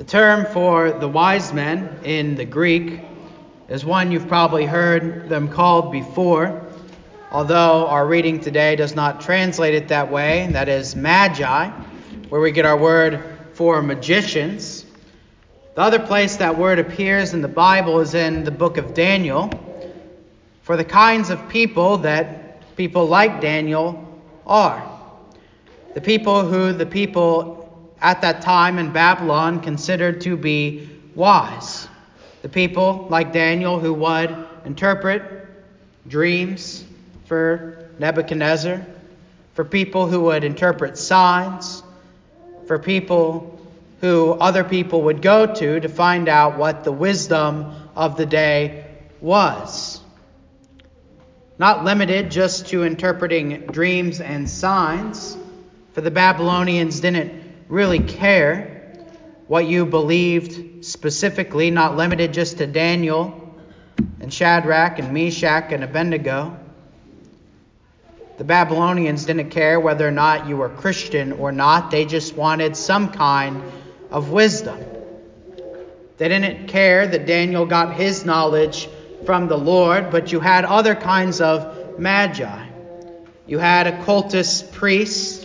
The term for the wise men in the Greek is one you've probably heard them called before, although our reading today does not translate it that way. That is magi, where we get our word for magicians. The other place that word appears in the Bible is in the book of Daniel, for the kinds of people that people like Daniel are. The people who the people at that time in Babylon considered to be wise. The people, like Daniel, who would interpret dreams for Nebuchadnezzar, for people who would interpret signs, for people who other people would go to to find out what the wisdom of the day was. Not limited just to interpreting dreams and signs, for the Babylonians didn't really care what you believed specifically, not limited just to Daniel and Shadrach and Meshach and Abednego. The Babylonians didn't care whether or not you were Christian or not, they just wanted some kind of wisdom. They didn't care that Daniel got his knowledge from the Lord, but you had other kinds of magi. You had occultist priests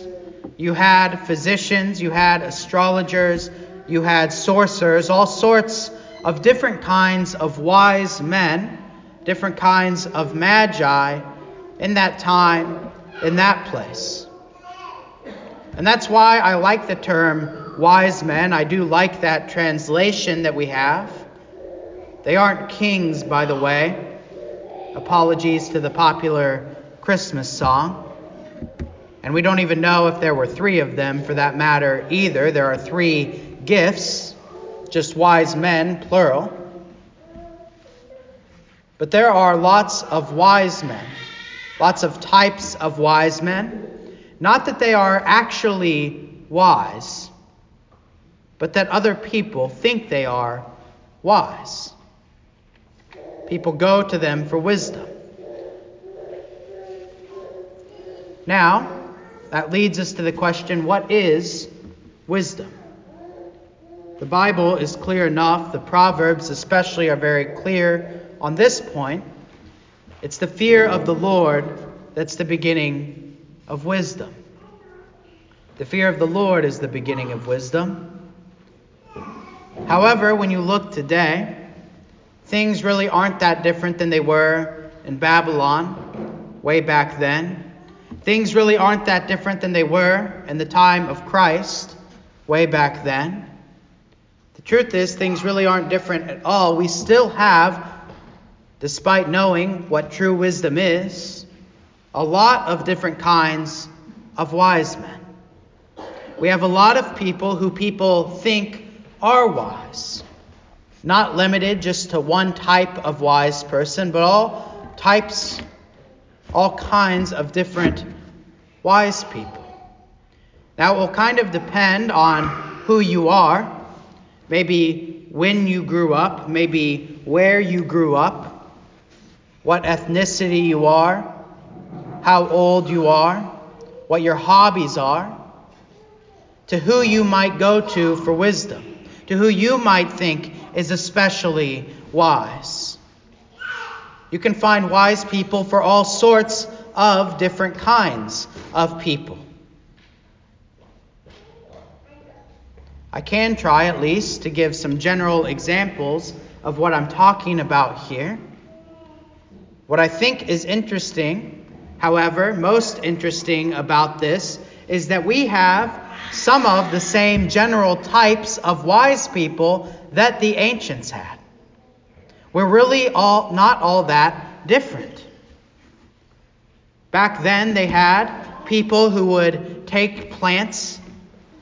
you had physicians, you had astrologers, you had sorcerers, all sorts of different kinds of wise men, different kinds of magi in that time, in that place. And that's why I like the term wise men. I do like that translation that we have. They aren't kings, by the way. Apologies to the popular Christmas song. And we don't even know if there were three of them for that matter either. There are three gifts, just wise men, plural. But there are lots of wise men, lots of types of wise men. Not that they are actually wise, but that other people think they are wise. People go to them for wisdom. Now, that leads us to the question what is wisdom? The Bible is clear enough, the Proverbs especially are very clear on this point. It's the fear of the Lord that's the beginning of wisdom. The fear of the Lord is the beginning of wisdom. However, when you look today, things really aren't that different than they were in Babylon way back then. Things really aren't that different than they were in the time of Christ, way back then. The truth is, things really aren't different at all. We still have, despite knowing what true wisdom is, a lot of different kinds of wise men. We have a lot of people who people think are wise. Not limited just to one type of wise person, but all types, all kinds of different wise people. Now, it will kind of depend on who you are, maybe when you grew up, maybe where you grew up, what ethnicity you are, how old you are, what your hobbies are, to who you might go to for wisdom, to who you might think is especially wise. You can find wise people for all sorts of different kinds of people. I can try at least to give some general examples of what I'm talking about here. What I think is interesting, however, most interesting about this, is that we have some of the same general types of wise people that the ancients had. We're really all not all that different. Back then, they had people who would take plants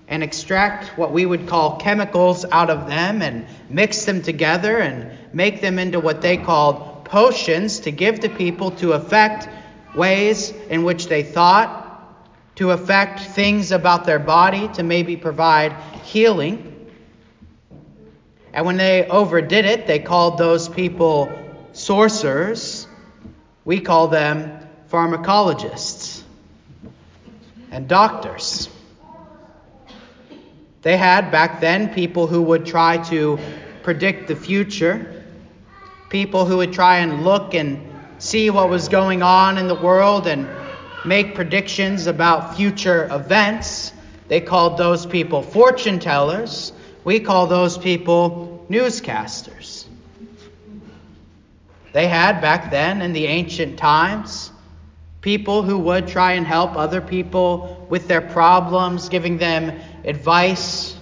and extract what we would call chemicals out of them and mix them together and make them into what they called potions to give to people to affect ways in which they thought, to affect things about their body, to maybe provide healing. And when they overdid it, they called those people sorcerers. We call them pharmacologists and doctors. They had back then people who would try to predict the future, people who would try and look and see what was going on in the world and make predictions about future events. They called those people fortune tellers. We call those people newscasters. They had back then in the ancient times people who would try and help other people with their problems, giving them advice,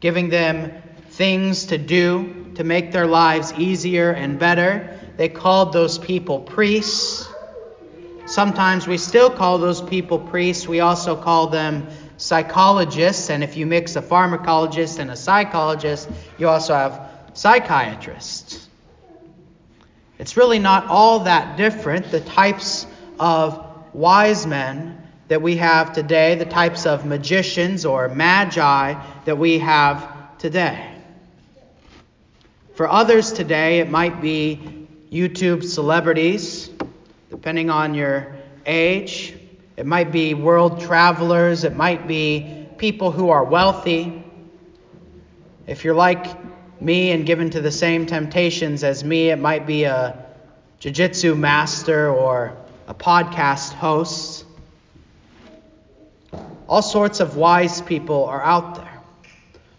giving them things to do to make their lives easier and better. They called those people priests. Sometimes we still call those people priests. We also call them psychologists. And if you mix a pharmacologist and a psychologist, you also have psychiatrists. It's really not all that different, the types of wise men that we have today, the types of magicians or magi that we have today. For others today, it might be YouTube celebrities, depending on your age. It might be world travelers. It might be people who are wealthy. If you're like me and given to the same temptations as me, it might be a jiu jitsu master or a podcast host. All sorts of wise people are out there.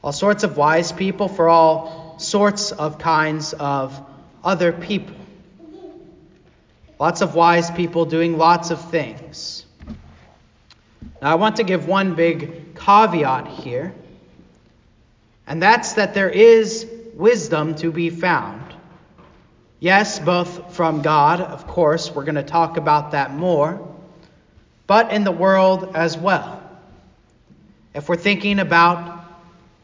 All sorts of wise people for all sorts of kinds of other people. Lots of wise people doing lots of things. Now, I want to give one big caveat here, and that's that there is wisdom to be found. Yes, both from God, of course, we're going to talk about that more, but in the world as well. If we're thinking about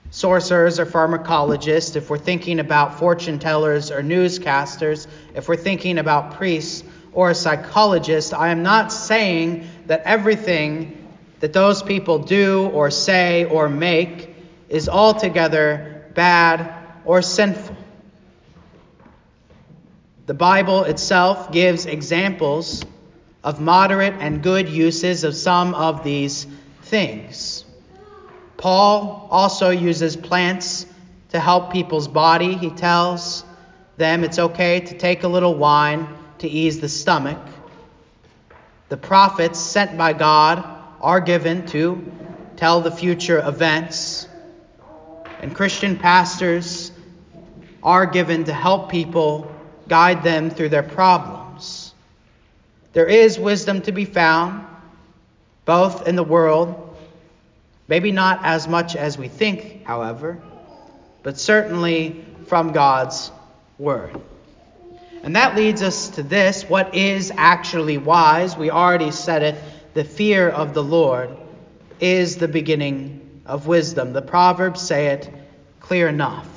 sorcerers or pharmacologists, if we're thinking about fortune tellers or newscasters, if we're thinking about priests or a psychologist, I am not saying that everything that those people do or say or make is altogether bad or sinful. The Bible itself gives examples of moderate and good uses of some of these things. Paul also uses plants to help people's body. He tells them it's okay to take a little wine to ease the stomach. The prophets sent by God are given to tell the future events. And Christian pastors are given to help people guide them through their problems. There is wisdom to be found, both in the world Maybe not as much as we think, however, but certainly from God's Word. And that leads us to this what is actually wise? We already said it. The fear of the Lord is the beginning of wisdom. The Proverbs say it clear enough.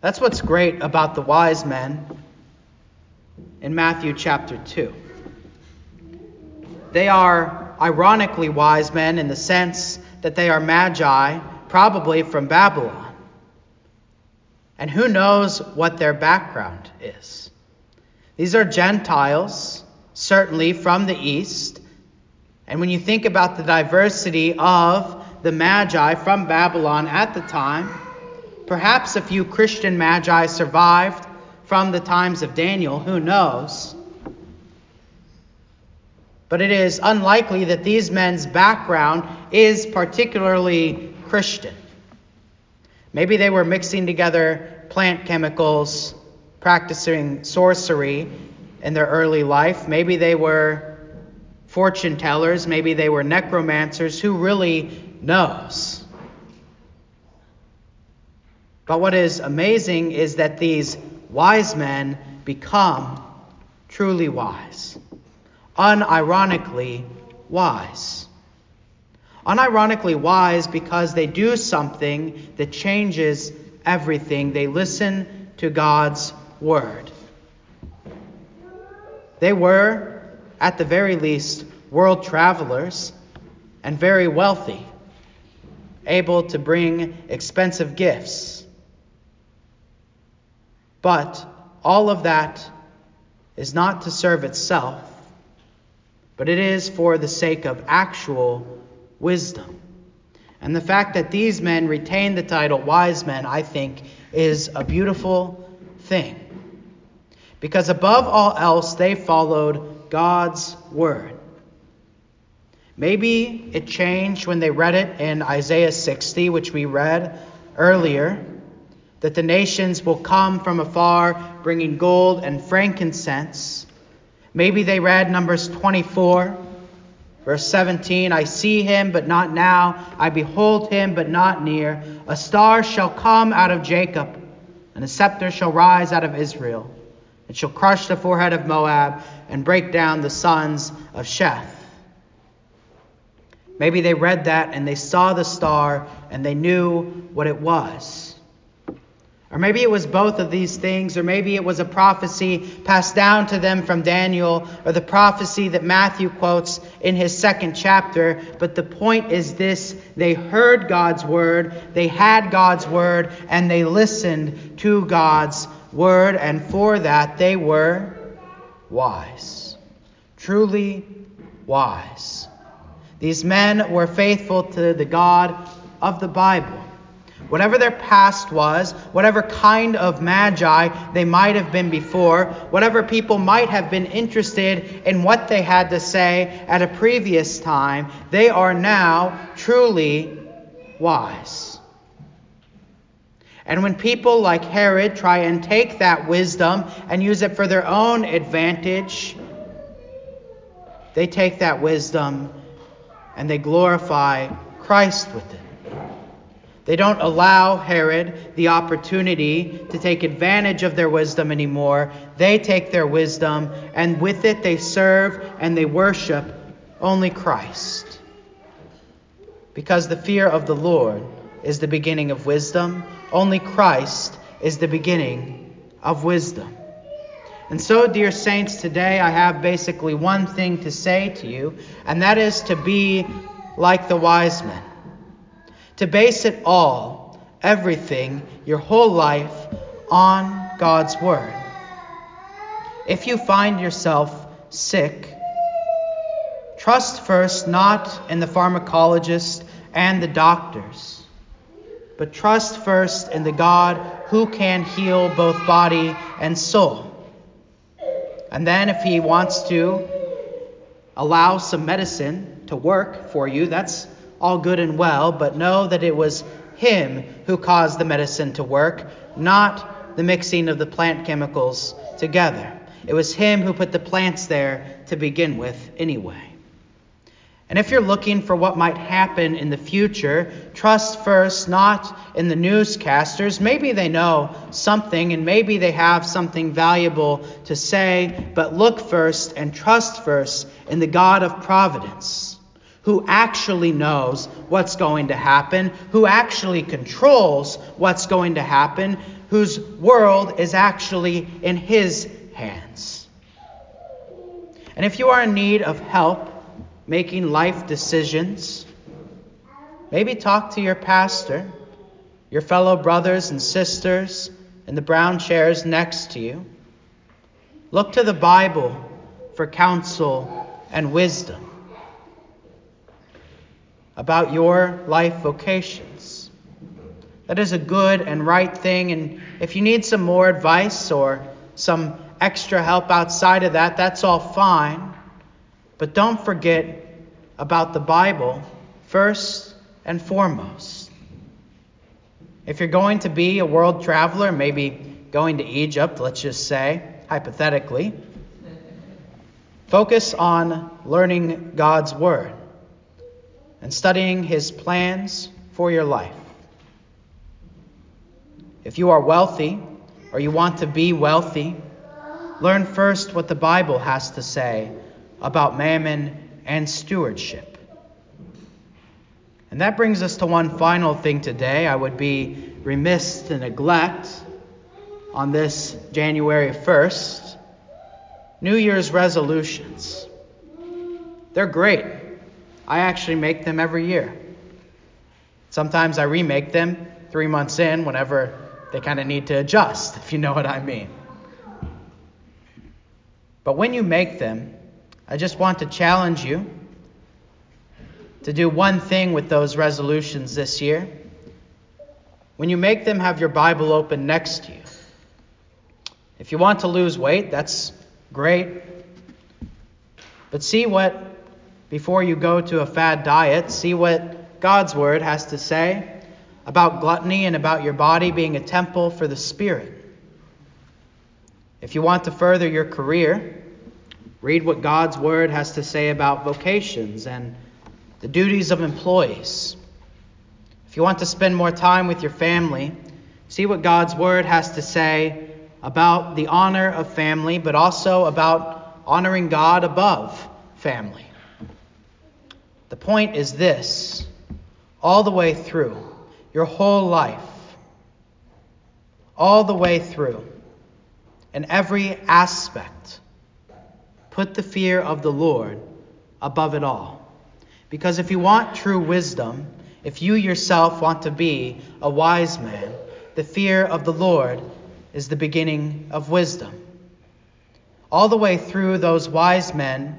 That's what's great about the wise men in Matthew chapter 2. They are ironically wise men in the sense that they are magi, probably from Babylon. And who knows what their background is? These are Gentiles, certainly from the east. And when you think about the diversity of the magi from Babylon at the time, perhaps a few Christian magi survived from the times of Daniel, who knows? But it is unlikely that these men's background is particularly Christian. Maybe they were mixing together plant chemicals, practicing sorcery in their early life. Maybe they were fortune tellers. Maybe they were necromancers. Who really knows? But what is amazing is that these wise men become truly wise unironically wise. Unironically wise because they do something that changes everything. They listen to God's word. They were, at the very least, world travelers and very wealthy, able to bring expensive gifts. But all of that is not to serve itself, but it is for the sake of actual wisdom. And the fact that these men retain the title wise men, I think, is a beautiful thing. Because above all else, they followed God's word. Maybe it changed when they read it in Isaiah 60, which we read earlier, that the nations will come from afar bringing gold and frankincense. Maybe they read Numbers 24, verse 17 I see him, but not now. I behold him, but not near. A star shall come out of Jacob, and a scepter shall rise out of Israel. It shall crush the forehead of Moab and break down the sons of Sheth. Maybe they read that and they saw the star and they knew what it was. Or maybe it was both of these things, or maybe it was a prophecy passed down to them from Daniel, or the prophecy that Matthew quotes in his second chapter. But the point is this they heard God's word, they had God's word, and they listened to God's word, and for that they were wise. Truly wise. These men were faithful to the God of the Bible. Whatever their past was, whatever kind of magi they might have been before, whatever people might have been interested in what they had to say at a previous time, they are now truly wise. And when people like Herod try and take that wisdom and use it for their own advantage, they take that wisdom and they glorify Christ with it. They don't allow Herod the opportunity to take advantage of their wisdom anymore. They take their wisdom and with it they serve and they worship only Christ. Because the fear of the Lord is the beginning of wisdom, only Christ is the beginning of wisdom. And so, dear saints, today I have basically one thing to say to you, and that is to be like the wise men. To base it all, everything, your whole life, on God's Word. If you find yourself sick, trust first not in the pharmacologist and the doctors, but trust first in the God who can heal both body and soul. And then, if he wants to allow some medicine to work for you, that's all good and well, but know that it was him who caused the medicine to work, not the mixing of the plant chemicals together. It was him who put the plants there to begin with, anyway. And if you're looking for what might happen in the future, trust first not in the newscasters. Maybe they know something and maybe they have something valuable to say, but look first and trust first in the God of providence, who actually knows what's going to happen, who actually controls what's going to happen, whose world is actually in his hands. And if you are in need of help, making life decisions, maybe talk to your pastor, your fellow brothers and sisters in the brown chairs next to you. Look to the Bible for counsel and wisdom about your life vocations. That is a good and right thing. And if you need some more advice or some extra help outside of that, that's all fine. But don't forget about the Bible first and foremost. If you're going to be a world traveler, maybe going to Egypt, let's just say, hypothetically, focus on learning God's Word and studying His plans for your life. If you are wealthy or you want to be wealthy, learn first what the Bible has to say about mammon and stewardship. And that brings us to one final thing today. I would be remiss to neglect on this January 1st New Year's resolutions. They're great. I actually make them every year. Sometimes I remake them three months in whenever they kind of need to adjust, if you know what I mean. But when you make them, I just want to challenge you to do one thing with those resolutions this year. When you make them, have your Bible open next to you. If you want to lose weight, that's great. But see what, before you go to a fad diet, see what God's Word has to say about gluttony and about your body being a temple for the Spirit. If you want to further your career, read what God's Word has to say about vocations and the duties of employees. If you want to spend more time with your family, see what God's Word has to say about the honor of family, but also about honoring God above family. The point is this all the way through, your whole life, all the way through, in every aspect, put the fear of the Lord above it all. Because if you want true wisdom, if you yourself want to be a wise man, the fear of the Lord is the beginning of wisdom. All the way through, those wise men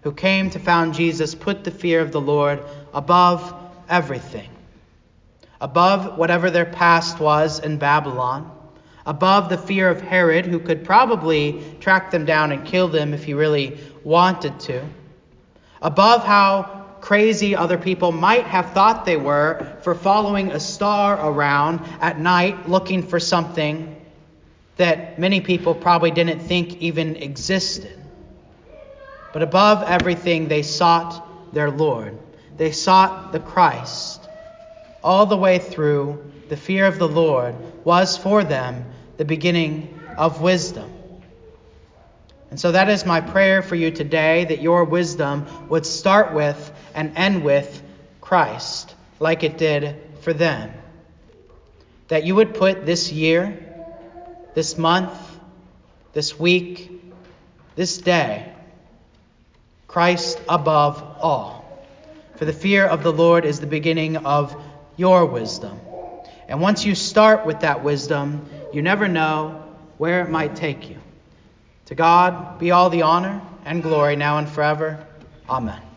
who came to found Jesus put the fear of the Lord above everything, above whatever their past was in Babylon, above the fear of Herod, who could probably track them down and kill them if he really wanted to, above how crazy other people might have thought they were for following a star around at night looking for something that many people probably didn't think even existed. But above everything, they sought their Lord. They sought the Christ. All the way through, the fear of the Lord was for them the beginning of wisdom. And so that is my prayer for you today that your wisdom would start with and end with Christ, like it did for them. That you would put this year, this month, this week, this day, Christ above all. For the fear of the Lord is the beginning of your wisdom. And once you start with that wisdom, you never know where it might take you. To God be all the honor and glory now and forever. Amen.